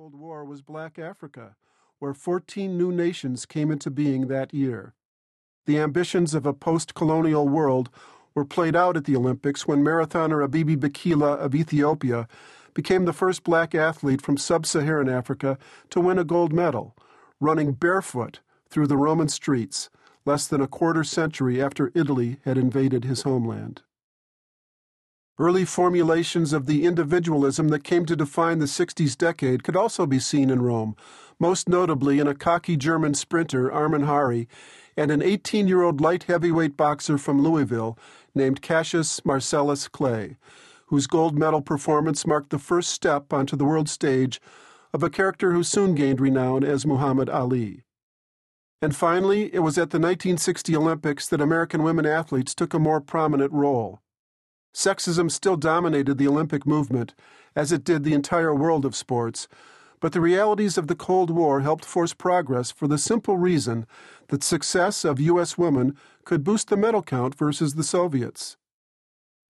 Cold War was Black Africa, where 14 new nations came into being that year. The ambitions of a post colonial world were played out at the Olympics when marathoner Abebe Bikila of Ethiopia became the first black athlete from sub Saharan Africa to win a gold medal, running barefoot through the Roman streets less than a quarter century after Italy had invaded his homeland. Early formulations of the individualism that came to define the 60s decade could also be seen in Rome, most notably in a cocky German sprinter, Armin Hary, and an 18 year old light heavyweight boxer from Louisville named Cassius Marcellus Clay, whose gold medal performance marked the first step onto the world stage of a character who soon gained renown as Muhammad Ali. And finally, it was at the 1960 Olympics that American women athletes took a more prominent role. Sexism still dominated the Olympic movement, as it did the entire world of sports, but the realities of the Cold War helped force progress for the simple reason that success of U.S. women could boost the medal count versus the Soviets.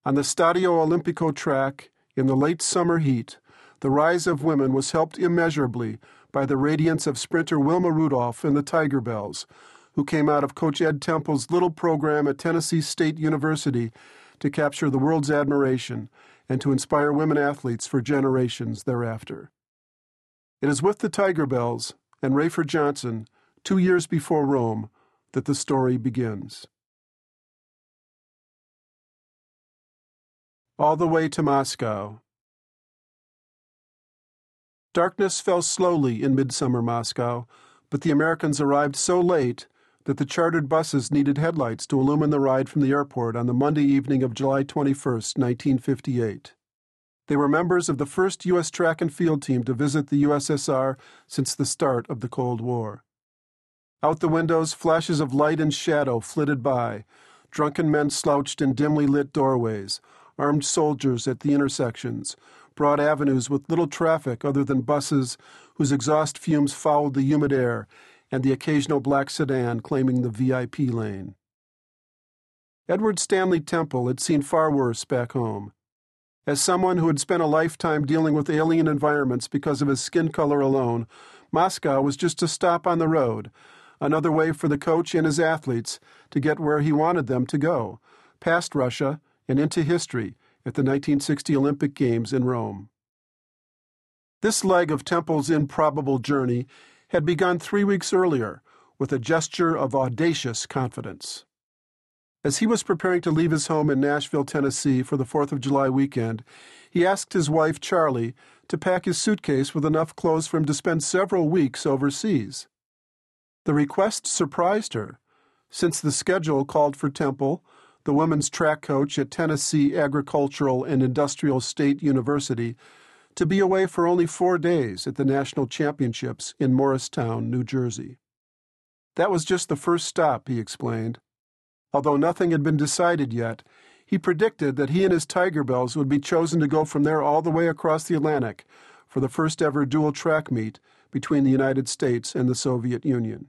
On the Stadio Olimpico track, in the late summer heat, the rise of women was helped immeasurably by the radiance of sprinter Wilma Rudolph and the Tigerbelles, who came out of Coach Ed Temple's little program at Tennessee State University to capture the world's admiration and to inspire women athletes for generations thereafter. It is with the Tigerbelles and Rafer Johnson, two years before Rome, that the story begins. All the way to Moscow. Darkness fell slowly in midsummer Moscow, but the Americans arrived so late that the chartered buses needed headlights to illumine the ride from the airport on the Monday evening of July 21, 1958. They were members of the first U.S. track and field team to visit the USSR since the start of the Cold War. Out the windows, flashes of light and shadow flitted by. Drunken men slouched in dimly lit doorways, armed soldiers at the intersections, broad avenues with little traffic other than buses whose exhaust fumes fouled the humid air and the occasional black sedan claiming the VIP lane. Edward Stanley Temple had seen far worse back home. As someone who had spent a lifetime dealing with alien environments because of his skin color alone, Moscow was just a stop on the road, another way for the coach and his athletes to get where he wanted them to go, past Russia and into history at the 1960 Olympic Games in Rome. This leg of Temple's improbable journey had begun three weeks earlier with a gesture of audacious confidence. As he was preparing to leave his home in Nashville, Tennessee for the Fourth of July weekend, he asked his wife, Charlie, to pack his suitcase with enough clothes for him to spend several weeks overseas. The request surprised her, since the schedule called for Temple, the women's track coach at Tennessee Agricultural and Industrial State University, to be away for only four days at the national championships in Morristown, New Jersey. That was just the first stop, he explained. Although nothing had been decided yet, he predicted that he and his Tigerbelles would be chosen to go from there all the way across the Atlantic for the first ever dual track meet between the United States and the Soviet Union.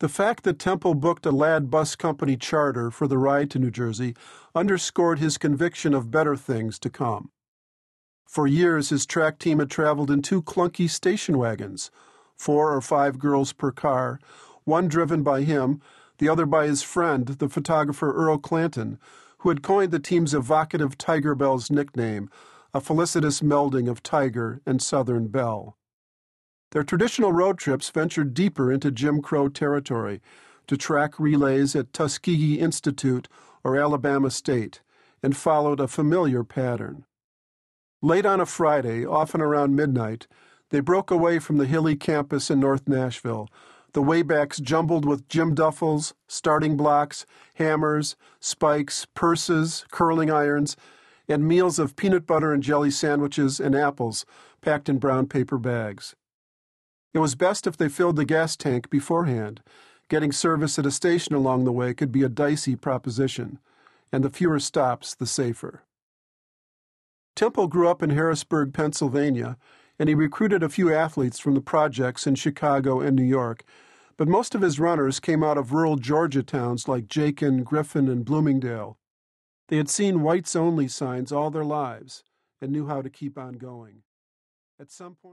The fact that Temple booked a Ladd Bus Company charter for the ride to New Jersey underscored his conviction of better things to come. For years, his track team had traveled in two clunky station wagons, four or five girls per car, one driven by him, the other by his friend, the photographer Earl Clanton, who had coined the team's evocative Tigerbelles nickname, a felicitous melding of tiger and southern belle. Their traditional road trips ventured deeper into Jim Crow territory to track relays at Tuskegee Institute or Alabama State and followed a familiar pattern. Late on a Friday, often around midnight, they broke away from the hilly campus in North Nashville, the waybacks jumbled with gym duffels, starting blocks, hammers, spikes, purses, curling irons, and meals of peanut butter and jelly sandwiches and apples packed in brown paper bags. It was best if they filled the gas tank beforehand. Getting service at a station along the way could be a dicey proposition, and the fewer stops, the safer. Temple grew up in Harrisburg, Pennsylvania, and he recruited a few athletes from the projects in Chicago and New York, but most of his runners came out of rural Georgia towns like Jakin, Griffin, and Bloomingdale. They had seen whites only signs all their lives and knew how to keep on going. At some point,